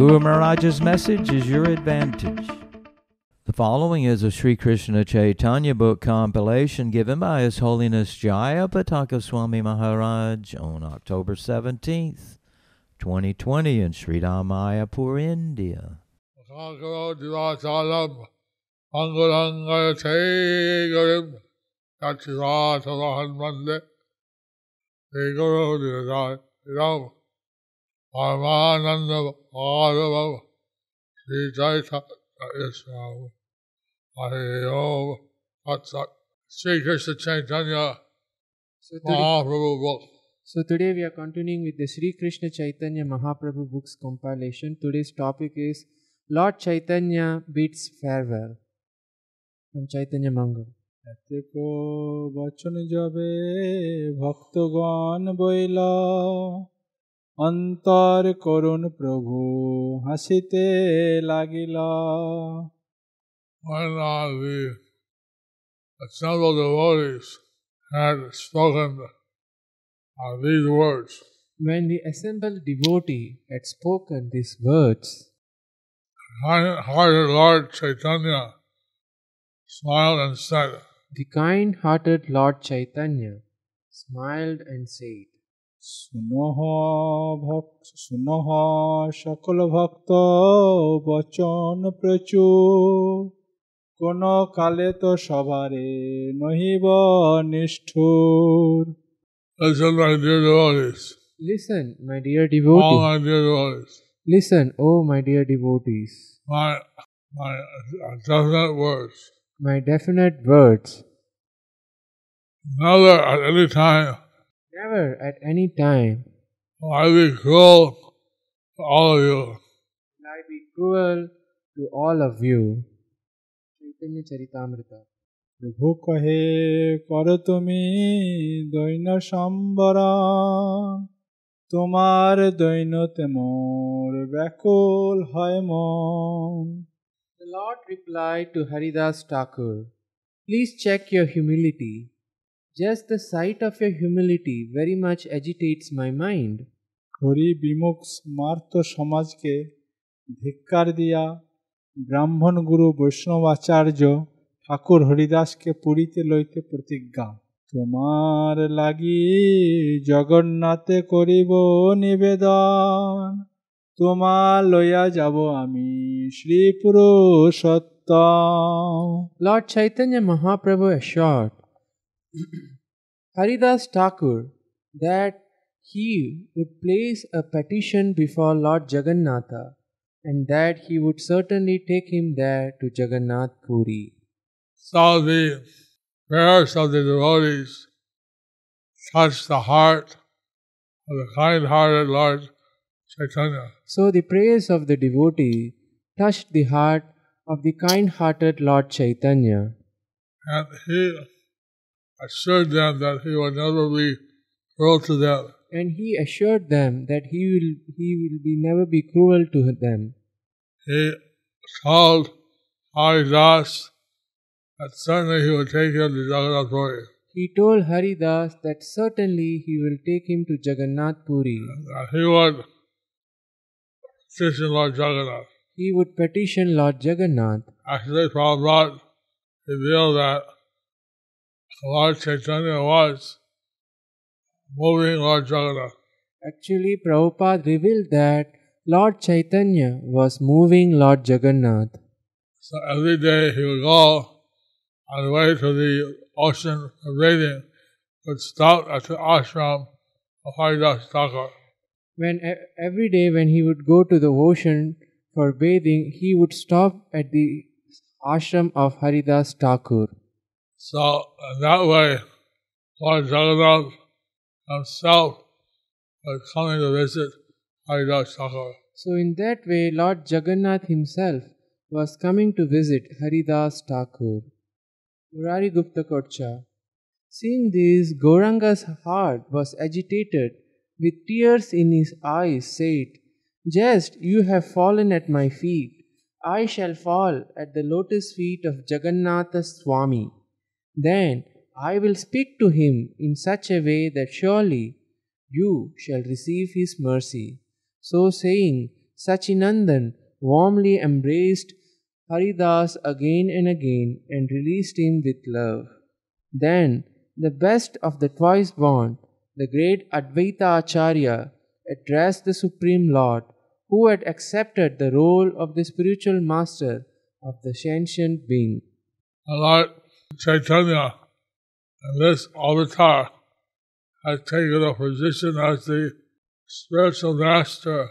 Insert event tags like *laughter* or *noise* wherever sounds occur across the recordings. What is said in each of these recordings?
Guru Maharaj's message is your advantage. The following is a Sri Krishna Chaitanya book compilation given by His Holiness Jaya Pataka Swami Maharaj on October 17th, 2020 in Sri Mayapur, India. Sakaro Divasalam Angulangar Tegarim Yachirasarahan Mande Tegaro Divasalam Parmananda Bhadava Sri Chaitanya Islam Hare Om Tat Sat Sri Krishna Chaitanya So today, Mahaprabhu book. so today we are continuing with the Sri Krishna Chaitanya Mahaprabhu books compilation. Today's topic is Lord Chaitanya bids farewell from Chaitanya Mangal. এতেক বচন যাবে ভক্তগণ বইলা অন্তর করুণ প্রভু হাসিতে লাগিলা when uh, the assembled devotees had spoken uh, these words, When the assembled devotee had spoken these words, kind-hearted Lord Chaitanya smiled and said, the kind hearted Lord Chaitanya smiled and said, শুনহ ভক্ত শুনহ সকল ভক্ত বচন প্রচুর কোন কালে তো সবারে নহিব নিষ্ঠুর Listen, my dear devotees, Listen, my dear all devotee. my dear devotees, Listen, oh my dear devotees. my, my uh, definite words. My definite words. Never at any time Never at any time will I be cruel to all of you. will I be cruel to all of you. Chaitanya Charitamrita. প্রভু কহে কর তুমি দৈন সম্বরা তোমার দৈনতে মোর ব্যাকুল হয় মন The Lord replied to Haridas Thakur, Please check your humility. Just the sight of your humility very much agitates my mind. Hari বিমুখ স্মার্ত সমাজকে ধিক্কার দিয়া ব্রাহ্মণ গুরু বৈষ্ণবাচার্য ঠাকুর হরিদাসকে পুরীতে লইতে প্রতিজ্ঞা তোমার লাগি জগন্নাথে করিব নিবেদন তোমার লইয়া যাব আমি Shri Purushottam Lord Chaitanya Mahaprabhu assured *clears throat* Haridas Thakur that he would place a petition before Lord Jagannatha and that he would certainly take him there to Jagannath Puri. So the prayers of the devotees touched the heart of the kind-hearted Lord Chaitanya. So the prayers of the devotee touched the heart of the kind hearted Lord Chaitanya, and he assured them that he would never be cruel to them. and he assured them that he will, he will be, never be cruel to them. He told Haridas that certainly he would take him to Jagannath Puri, He told Haridas that certainly he will take him to Jagannath Puri. that he would petition Lord Jagannath. He would petition Lord Jagannath. Actually, Prabhupada revealed that Lord Chaitanya was moving Lord Jagannath. Actually, Prabhupada revealed that Lord Chaitanya was moving Lord Jagannath. So every day he would go on the way to the ocean for bathing, would stop at the ashram of Haridas Thakur. When every day when he would go to the ocean for bathing, he would stop at the ashram of Haridas Thakur. So in that way, Lord Jagannath himself was coming to visit Haridas Thakur. So, in that way, Lord Jagannath himself was coming to visit Haridas Thakur. Murari Gupta Kocha. Seeing this, Gauranga's heart was agitated with tears in his eyes, said, Just you have fallen at my feet. I shall fall at the lotus feet of Jagannatha Swami. Then I will speak to him in such a way that surely you shall receive his mercy. So saying, Sachinandan warmly embraced Haridas again and again and released him with love. Then the best of the twice born, the great Advaita Acharya, addressed the Supreme Lord, who had accepted the role of the spiritual master of the sentient being. And Lord Chaitanya, in this avatar, has taken a position as the spiritual master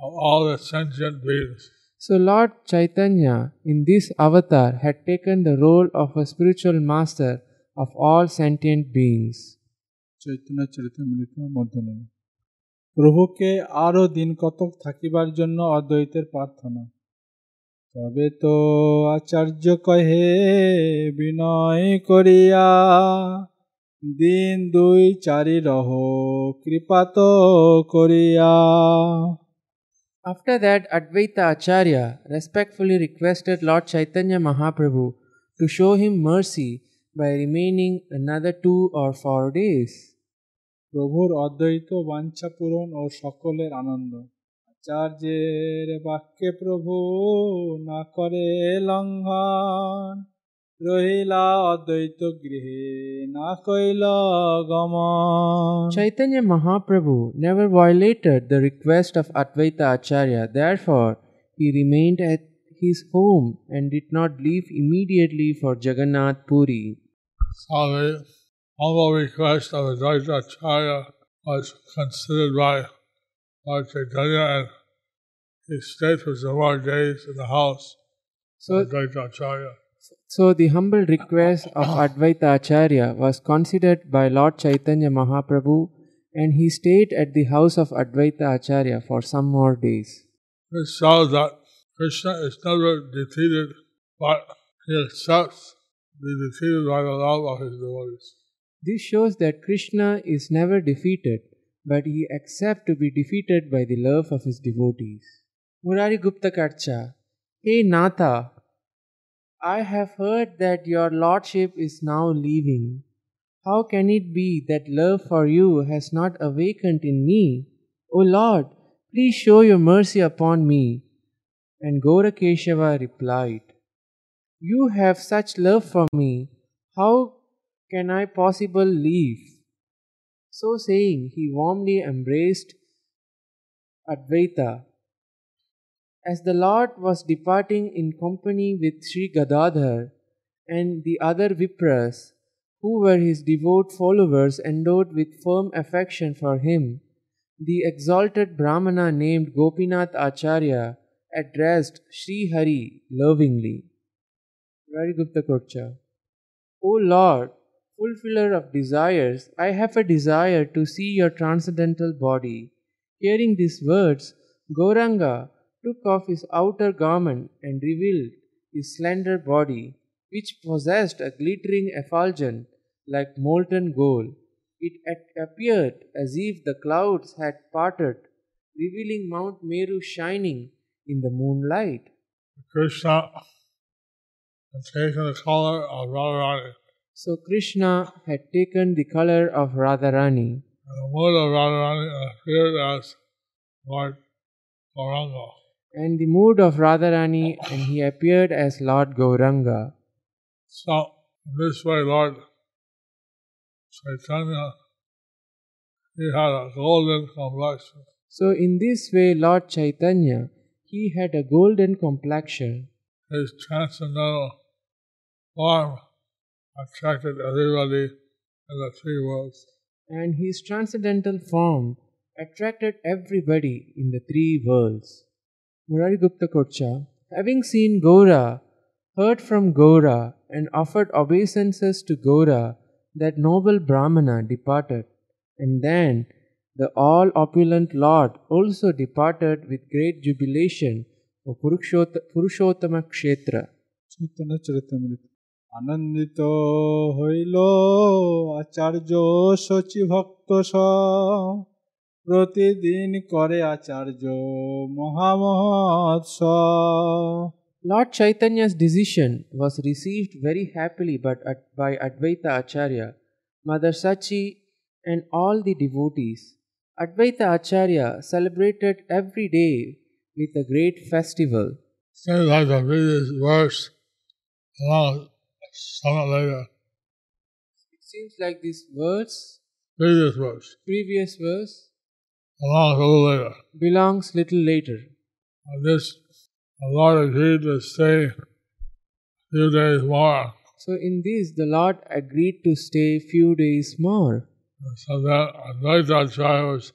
of all the sentient beings. So, Lord Chaitanya in this avatar had taken the role of a spiritual master of all sentient beings. Chaitanya Charitamrita Madhyalila প্রভুকে আরও দিন কতক থাকিবার জন্য অদ্বৈতের প্রার্থনা তবে তো আচার্য কহে বিনয় করিয়া দিন দুই চারি রহ কৃপাত করিয়া। After that Advaita Acharya respectfully requested lord Chaitanya Mahaprabhu to show him mercy by remaining another two or four days প্রভুর অদ্বৈত বাঞ্ছা পূরণ ও সকলের আনন্দ। আচার্যের বাক্যে প্রভু না করে লঙ্ঘন রহিলা অদ্বৈত গৃহে না কইল গমন Chaitanya Mahaprabhu never violated the request of Advaita Acharya, therefore, he remained at his home and did not leave immediately for Jagannath Puri. So the humble request of Advaita Acharya was considered by Lord Chaitanya and he stayed for some more days in the house So, of Advaita Acharya. so the humble request of ah. Advaita Acharya was considered by Lord Chaitanya Mahaprabhu and he stayed at the house of Advaita Acharya for some more days. This shows that Krishna is never defeated, but he accepts to be defeated by the love of his devotees. This shows that Krishna is never defeated, but he accepts to be defeated by the love of his devotees. Murari Gupta Karcha Hey Natha, I have heard that your lordship is now leaving. How can it be that love for you has not awakened in me? O Lord, please show your mercy upon me. And Gaurakeshava replied, You have such love for me, how can I possible leave? So saying, he warmly embraced Advaita. As the Lord was departing in company with Sri Gadadhar and the other Vipras, who were his devout followers endowed with firm affection for him, the exalted Brahmana named Gopinath Acharya addressed Sri Hari lovingly. Murari Gupta Kocha. O Lord, fulfiller of desires, I have a desire to see your transcendental body. Hearing these words, Gauranga took off his outer garment and revealed his slender body, which possessed a glittering effulgence like molten gold. It appeared as if the clouds had parted, revealing Mount Meru shining in the moonlight. Krishna had taken the color of Radharani, So Krishna had taken the color of Radharani, and the mood of Radharani appeared as Lord Gauranga. and the mood of Radharani, and he appeared as Lord Gauranga. So, this way, Lord Chaitanya, he had a golden complexion. So, in this way, Lord Chaitanya, he had a golden complexion. His transcendental form attracted everybody in the three worlds. and his transcendental form attracted everybody in the three worlds. Murari Gupta Kocha, having seen Gaura, heard from Gaura, and offered obeisances to Gaura, that noble Brahmana departed, and then the all opulent Lord also departed with great jubilation for Purushot- Purushottama Kshetra. Chaitanya Charitamrita আনন্দিত হইল আচার্য শচী ভক্ত স প্রতিদিন করে আচার্য মহামহোৎস Lord Chaitanya's decision was received very happily but at, by Advaita Acharya, Mother Sachi, and all the devotees. Advaita Acharya celebrated every day with a great festival. Seems like the previous verse, along later, It seems like this verse, previous verse, previous verse, along a little later. belongs little later. And this, the Lord agreed to stay a few days more. So in this, the Lord agreed to stay few days more. So that Advaita Acharya was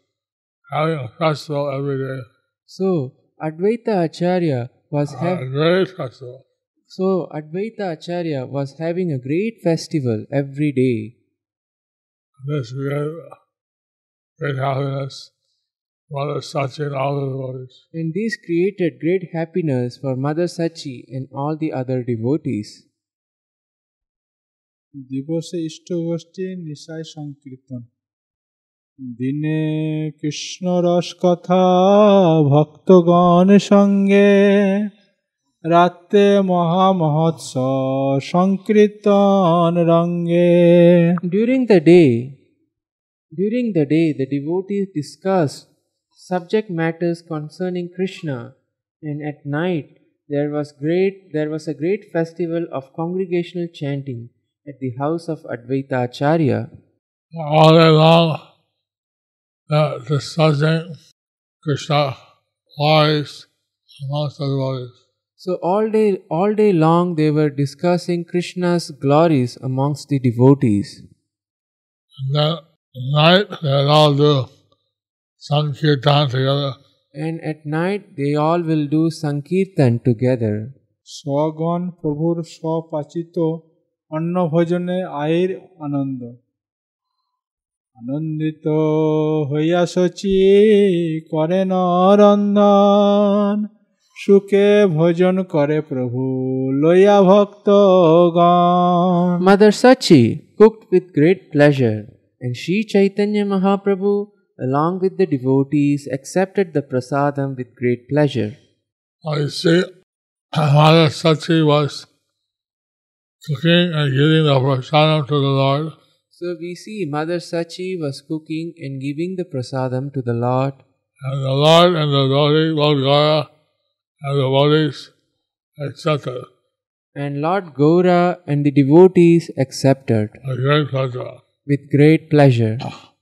having a festival every day, So Advaita Acharya was having a great festival. So Advaita Acharya was having a great festival every day. This gave great happiness for the Sachi and all the devotees. And this created great happiness for Mother Sachi and all the other devotees. দিবসে ইষ্টগোষ্ঠী নিশায় সংকীর্তন দিনে কৃষ্ণ রস কথা ভক্তগণ সঙ্গে রাতে মহামহোৎস সংকীর্তন রঙ্গে During the day, during the day, the devotees discussed subject matters concerning Krishna, and at night there was great there was a great festival of congregational chanting at the house of Advaita Acharya. All day long, uh, discussing Krishna lies amongst the devotees. So all day all day long they were discussing Krishna's glories amongst the devotees. And then at night, they'd all do Sankirtan together. And at night they all will do Sankirtan together. স্বগণ প্রভুর স্বপাচিত অন্ন ভোজনে আয়ের আনন্দ আনন্দিত হইয়া শচী করেন রন্ধন সুখে ভোজন করে প্রভু লইয়া ভক্তগণ Mother Sachi cooked with great pleasure, and Sri Chaitanya Mahaprabhu, along with the devotees, accepted the prasadam with great pleasure. I see Mother Sachi was cooking and giving the prasadam to the Lord. So we see Mother Sachi was cooking and giving the prasadam to the Lord, And the Lord and the devotee, Lord Gaya, and the devotees accepted and Lord Gaura and the devotees accepted with great pleasure. with great pleasure. Ah.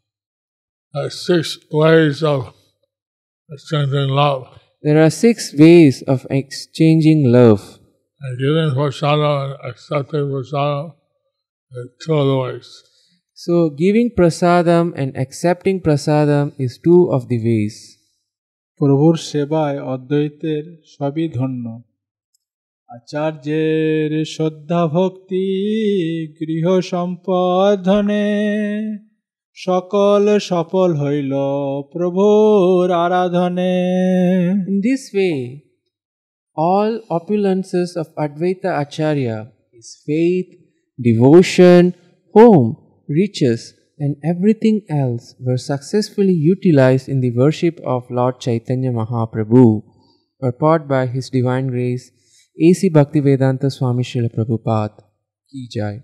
There's six ways of exchanging love. There are six ways of exchanging love. And giving prasadam and accepting prasadam is two of the ways. So, giving prasadam and accepting prasadam is two of the ways. প্রভুর সেবায় অদ্বৈতের সবই ধন্য। আচার্যের শ্রদ্ধা ভক্তি, গৃহ সম্পদনে সকল সফল হইল প্রভুর আরাধনে। This way all opulences of Advaita Acharya is faith devotion home riches and everything else were successfully utilized in the worship of Lord Chaitanya Mahaprabhu, purport by His Divine Grace, A.C. Bhaktivedanta Swami Srila Prabhupada. Ki Jai.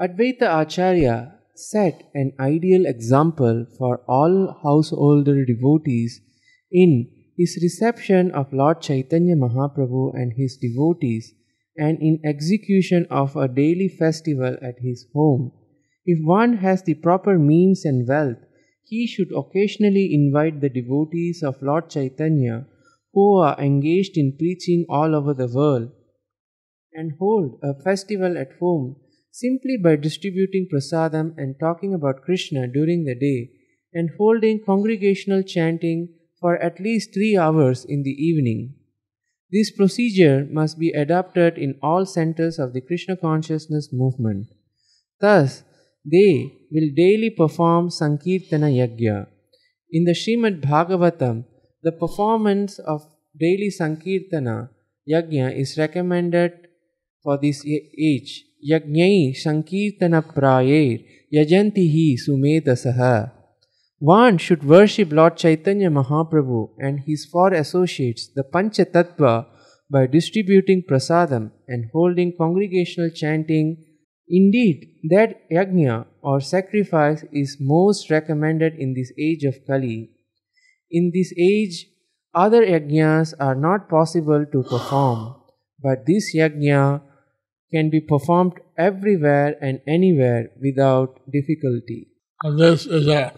Advaita Acharya set an ideal example for all householder devotees in his reception of Lord Chaitanya Mahaprabhu and his devotees and in execution of a daily festival at his home. If one has the proper means and wealth, he should occasionally invite the devotees of Lord Chaitanya who are engaged in preaching all over the world and hold a festival at home simply by distributing prasadam and talking about Krishna during the day and holding congregational chanting for at least three hours in the evening. This procedure must be adopted in all centers of the Krishna consciousness movement. Thus, they will daily perform Sankirtana Yajna. In the Srimad Bhagavatam, the performance of daily Sankirtana Yajna is recommended for this age. Yajnai Sankirtana Prayair Yajantihi Sumedasaha. One should worship Lord Chaitanya Mahaprabhu and his four associates, the Pancha Tattva, by distributing prasadam and holding congregational chanting. Indeed, that yajna or sacrifice is most recommended in this age of Kali. In this age, other yajnas are not possible to perform, but this yajna can be performed everywhere and anywhere without difficulty. And this is a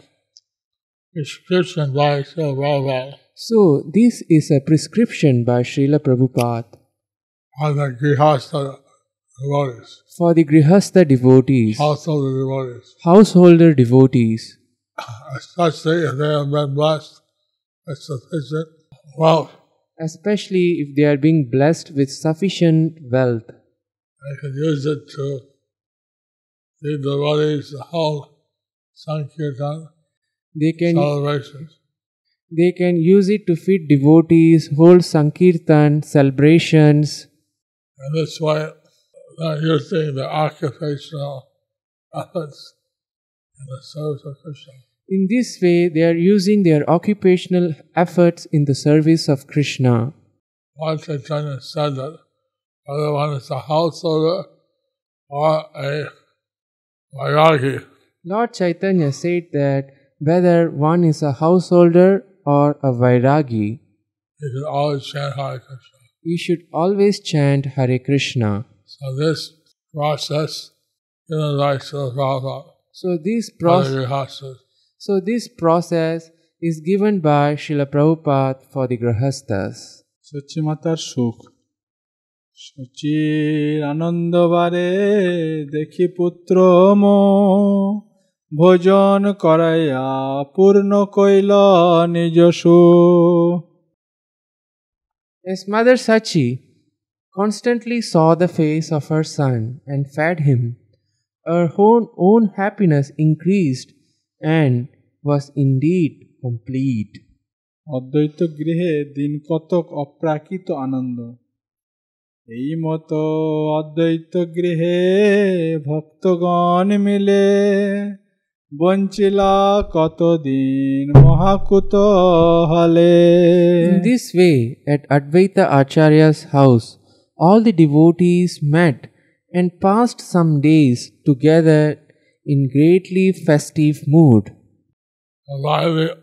prescription by Srila Prabhupada So, this is a prescription by Srila Prabhupada on the Grihastha devotees, for the Grihastha devotees, the devotees, householder devotees, especially if they have been blessed with sufficient wealth. especially if they are being blessed with sufficient wealth. They can use it to lead devotees to hold Sankirtan They can celebrations. they can use it to feed devotees, hold sankirtan celebrations. And this way, they're using the occupational in the service of Krishna. In this way, they are using their occupational efforts in the service of Krishna. Lord Chaitanya said that whether one is a householder or a Vairagi, Lord Chaitanya said that whether one is a householder or a Vairagi, he should always chant Hare Krishna. should always chant Hare Krishna. So this process given by Srila So this process, so this process is given by Srila Prabhupada for the Grahastas. সচিমাতার সুখ সচির আনন্দ বারে দেখি পুত্র মো ভোজন করাইয়া পূর্ণ কইল নিজ সুখ As Mother Sachi constantly saw the face of her son and fed him, her own, own happiness increased and was indeed complete. অদ্বৈত গৃহে দিন কতক অপ্রাকৃত আনন্দ এই মতো অদ্বৈত গৃহে ভক্তগণ মিলে বঞ্চিলা কতদিন মহাকুত হলে In this way, at Advaita Acharya's house, all the devotees met and passed some days together in greatly festive mood. And by the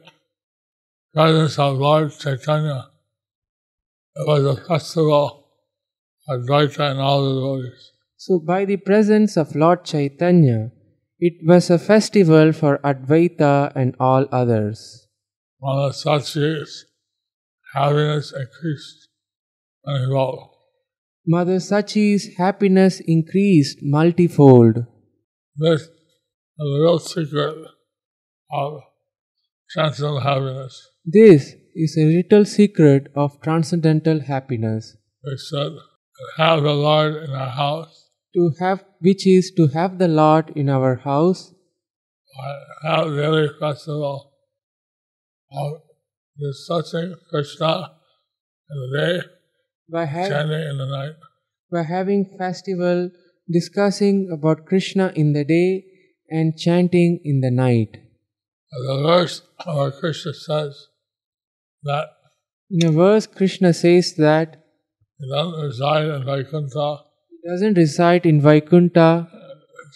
presence of Lord Chaitanya, it was a festival of Dvaita and all the devotees. So, by the presence of Lord Chaitanya, it was a festival for Advaita and all others. Mother Sachi's happiness increased manifold. Mother Sachi's happiness increased multifold. This is the real secret of transcendental happiness. This is a little secret of transcendental happiness. We said, have the Lord in our house, To have, which is to have the Lord in our house, or have daily festival of discussing Krishna in the day, by, ha- in the night. by having festival discussing about Krishna in the day and chanting in the night. The verse where Krishna says that In a verse, Krishna says that he doesn't reside in Vaikuntha, he doesn't reside in Vaikuntha.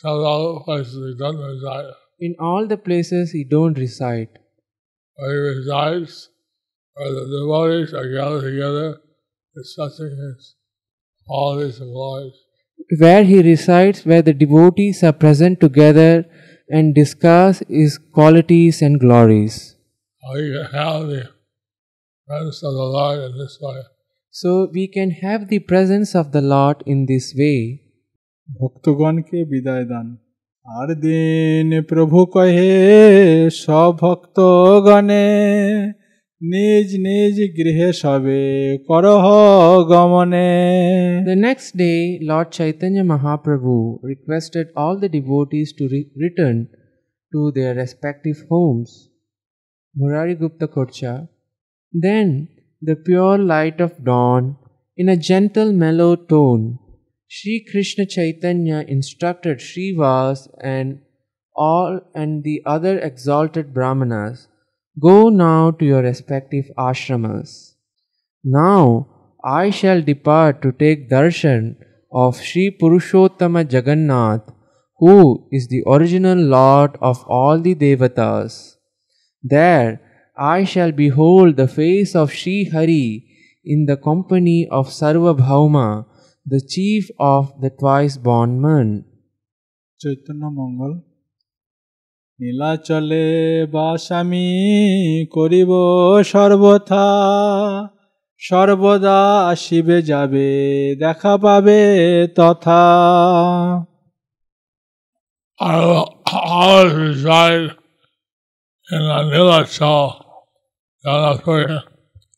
all the places he doesn't reside. In all the places he don't reside. Where he resides, where the devotees are gathered together, discussing his qualities and glories. Where he resides, where the devotees are present together and discuss his qualities and glories. How you can have the presence of the Lord in this way. So we can have the presence of the Lord in this way. ভক্তগণকে বিদায় দান আর দিন প্রভু কহে সভক্তগণে নিজ নিজ গৃহে সবে করহ গমনে The next day, Lord Chaitanya Mahaprabhu requested all the devotees to re- return to their respective homes. Murari Gupta Kurcha. Then, the pure light of dawn, in a gentle mellow tone, Sri Krishna Chaitanya instructed Srivas and all and the other exalted Brahmanas Go now to your respective ashramas. Now I shall depart to take darshan of Sri Purushottama Jagannath, who is the original Lord of all the Devatas. There I shall behold the face of Sri Hari in the company of Sarvabhauma, the chief of the twice born man. Chaitanya মঙ্গল নীলাচলে বাসামি করিব সর্বথা সর্বদা আসিবে যাবে দেখা পাবে তথা I will always reside in the Nilachal, Janapuri.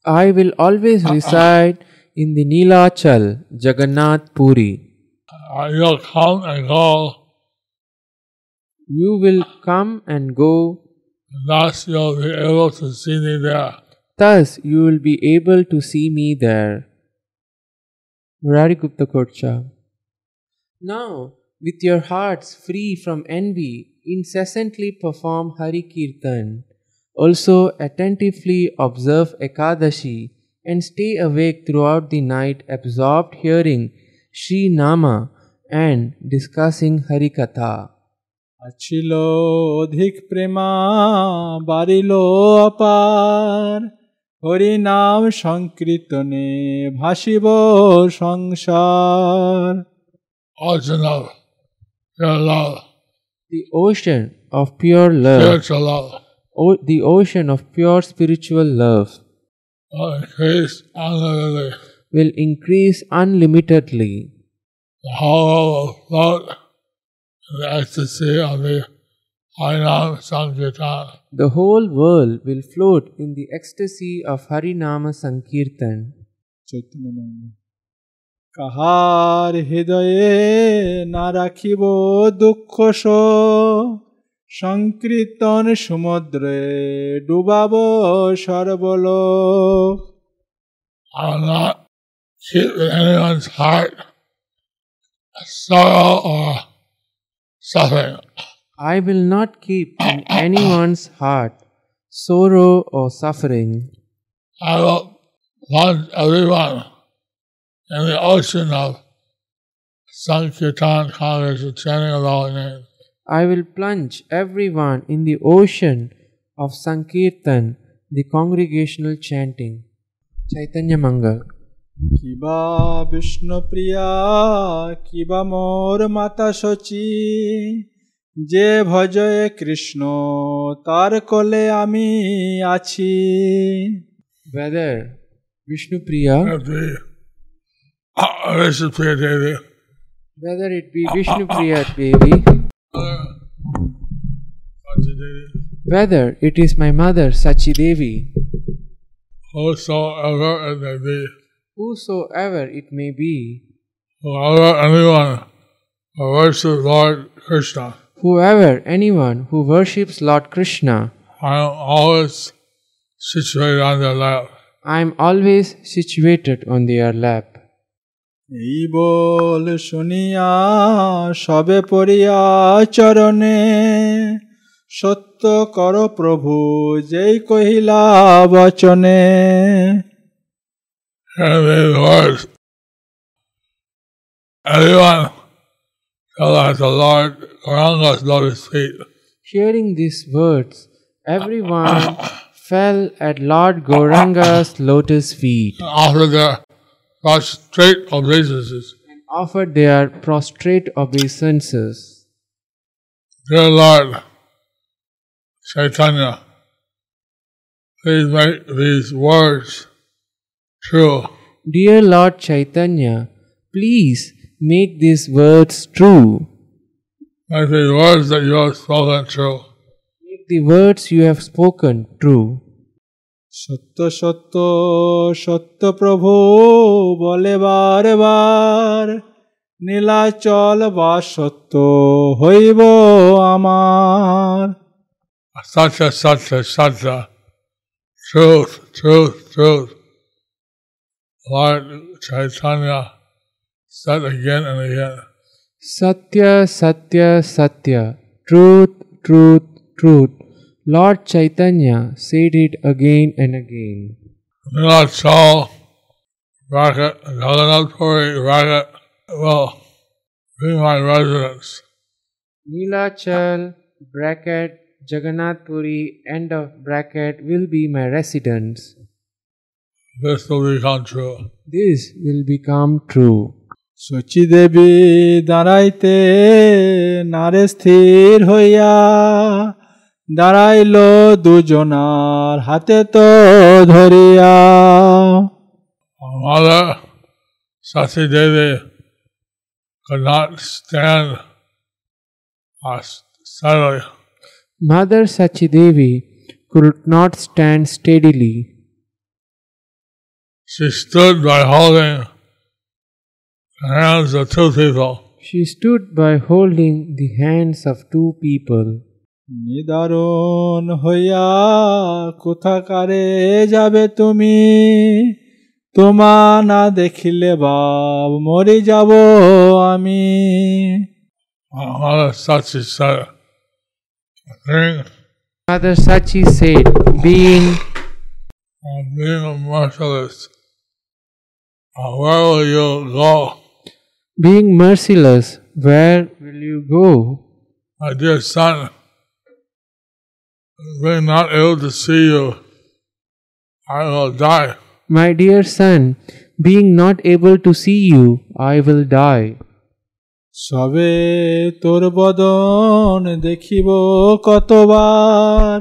I will always reside in the Nilachal, Jagannath Puri. Uh, You'll come and go, You will come and go, thus you'll be able to see me there. thus you will be able to see me there. Murari Gupta Kocha. Now, with your hearts free from envy, incessantly perform Hari Kirtan. Also, attentively observe Ekadashi and stay awake throughout the night, absorbed hearing Sri Nama and discussing Hari Katha. ছিল অধিক প্রেমা বাড়িল অপার। হরি নাম সংকীর্তনে ভাসিব সংসার। The ocean of pure love the ocean of pure spiritual love will increase unlimitedly how The whole world will float in the ecstasy of Harinama Sankirtan. Chaitanya মঙ্গল কাহার হৃদয়ে না রাখিব দুঃখ শোক, সংকীর্তন সমুদ্রে ডুবাব সর্বলোক I will not keep in anyone's heart sorrow or suffering. I will not keep in anyone's heart sorrow or suffering. I will plunge everyone in the ocean of Sankirtan congregation chanting holy name. I will plunge everyone in the ocean of Sankirtan, the congregational chanting. Chaitanya Mangal. কিবা বিষ্ণুপ্রিয়া কিবা মোর মাতা সচি যে ভজয়ে কৃষ্ণ তার কোলে আমি আছি Whether Vishnu Priya, If the uh, Vishnu Priya Devi, whether it be Vishnu Priya Devi, Sachi Devi, whether it is my mother Sachi Devi, whosoever it may be, whosoever it may be, whoever anyone who worships Lord Krishna, whoever anyone who worships Lord Krishna, I am always situated on their lap. I am always situated on their lap. এই বল শুনিয়া সবে পড়িয়া চরণে সত্য কর প্রভু যেই কহিলা বচনে And these words, everyone fell at the Lord Gauranga's lotus feet. Hearing these words, everyone fell at Lord Gauranga's lotus feet and offered their prostrate obeisances. and offered their prostrate obeisances. Dear Lord Chaitanya, please make these words true. Dear Lord Chaitanya, please make these words true. Make these words that you have spoken true. Make the words you have spoken true. সত্য সত্য সত্য প্রভু বলে বার বার নীলাচল বা সত্য হইব আমার Satya, Satya, Satya. Truth, truth, truth. Lord Chaitanya said again and again. Satya, Satya, Satya. Truth, truth, truth. Lord Chaitanya said it again and again. Nilachal, bracket, Jagannath Puri, bracket, will be my residence. Neelachal, bracket, Jagannath Puri, end of bracket, will be my residence. This will become true. This will become true. Sachi দেবী দাঁড়াইতে নারে স্থির হইয়া দাঁড়াইল দুজনার হাতে তো ধরিয়া Our mother, Sati Devi, could not stand us steadily. Mother Sachidevi could not stand steadily. She stood by holding the hands of two people. She stood by holding the hands of two people. নিদারুণ হইয়া কোথাকারে যাবে তুমি তোমা না দেখিলে বাব মরি যাব আমি Our mother, Sati, said, being, Mother Sachi said, being uh, being merciless, uh, where will you go? being merciless, where will you go? My dear son, being not able to see you, I will die. My dear son, being not able to see you, I will die. সবে তোর বদন দেখিব কতবার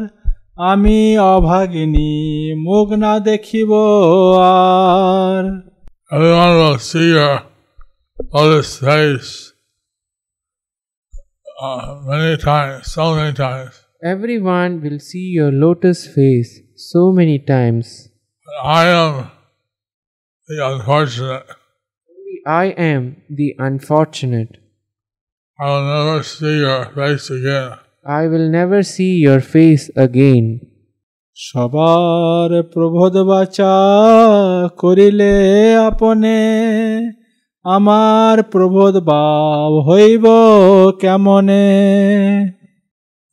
আমি অভাগিনী মুখ না দেখিব আর Everyone will see your lotus face uh, many times, so many times. Everyone will see your lotus face so many times. I am the unfortunate. Only I am the unfortunate. I will never see your face again. I will never see your face again. সবার প্রবোধ বাচা করিলে আপনে আমার প্রবোধ ভাব হইব কেমনে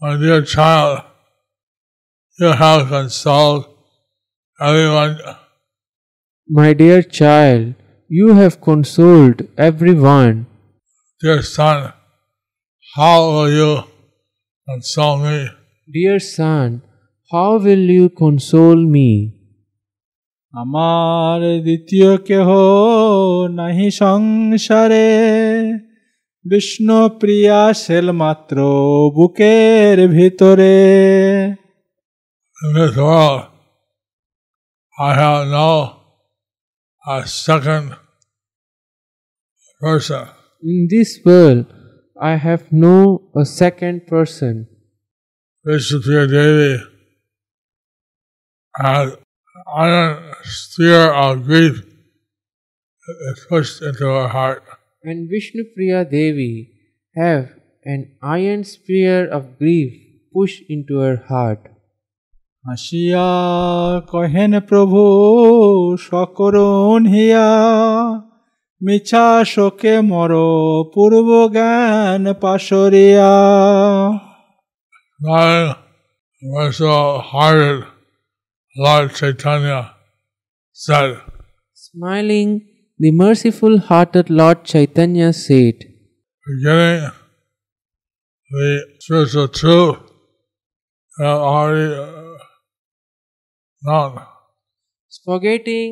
My dear child, you have consoled everyone. My dear child, you have consoled everyone. Dear son, how will you console me? Dear son, how will you console me? আমার দ্বিতীয় কেহ নাহি সংসারে বিষ্ণু প্রিয়া সেল মাত্র বুকের ভিতরে In this world, I have no a second person. In this world, I have no a second person. Vishnupriya Devi had iron sphere of grief is pushed into her heart. And Vishnupriya Devi have an iron spear of grief pushed into her heart. হাসিয়া কহেন প্রভু সকরুণ হিয়া মিছা শোকে মর পূর্ব জ্ঞান পাশরিয়া Then merciful hearted Lord Chaitanya said, Smiling, the merciful hearted Lord Chaitanya said, Forgetting the spiritual truth you have already uh, known. Forgetting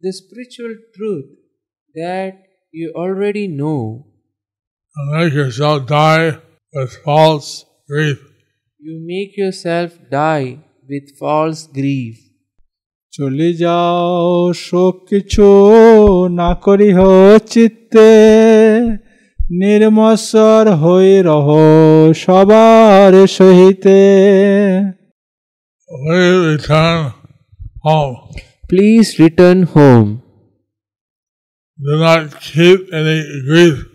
the spiritual truth that you already know, and make yourself die with false grief. you make yourself die with false grief. চলে যাও শোক কিছু না করিহ চিত্তে নির্মসর হই রহ সবার সহিতে We return home. Please return home. Do not keep any grief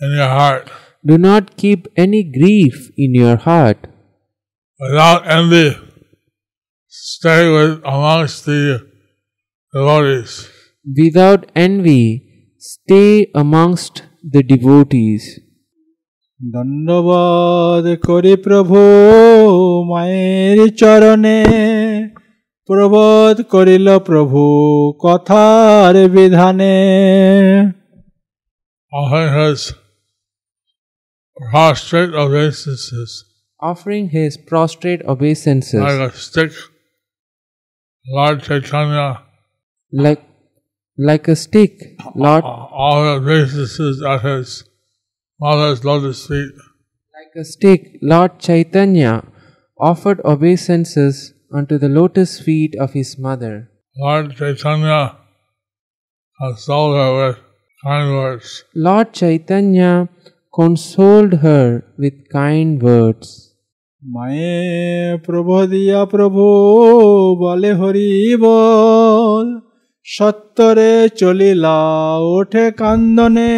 in your heart. Do not keep any grief in your heart. Without envy, stay with amongst the devotees. Without envy, stay amongst the devotees. দণ্ডবাদ করি প্রভু মায়ের চরণে প্রবোধ করিল প্রভু কথার বিধানে Offering his prostrate obeisances Offering his prostrate obeisances like a stick, Lord Chaitanya, like, like a stick, Lord, all the obeisances at his mother's lotus feet. like a stick, Lord Chaitanya offered obeisances unto the lotus feet of his mother. Lord Chaitanya consoled her with kind words. Lord Chaitanya consoled her with kind words. মায়ে প্রবোধিয়া প্রভু বলে হরি বল সত্তরে চলিলা ওঠে কান্দনে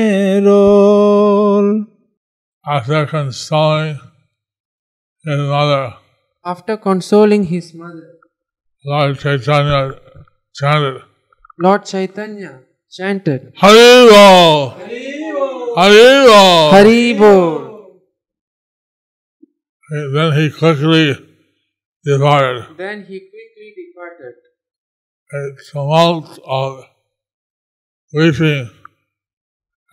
রোল After consoling his mother, after consoling his mother, Lord Chaitanya chanted, Lord Chaitanya chanted, Haribol! Haribol! Hari Bol. Then he quickly departed. Then he quickly departed. A tumult of weeping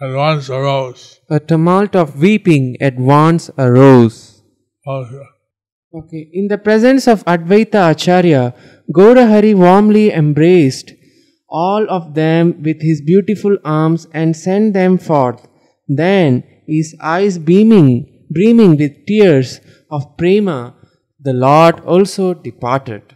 at once arose. A tumult of weeping at once arose. Okay. Okay, in the presence of Advaita Acharya, Gaurahari warmly embraced all of them with his beautiful arms and sent them forth. Then, his eyes beaming, brimming with tears of prema, the Lord also departed.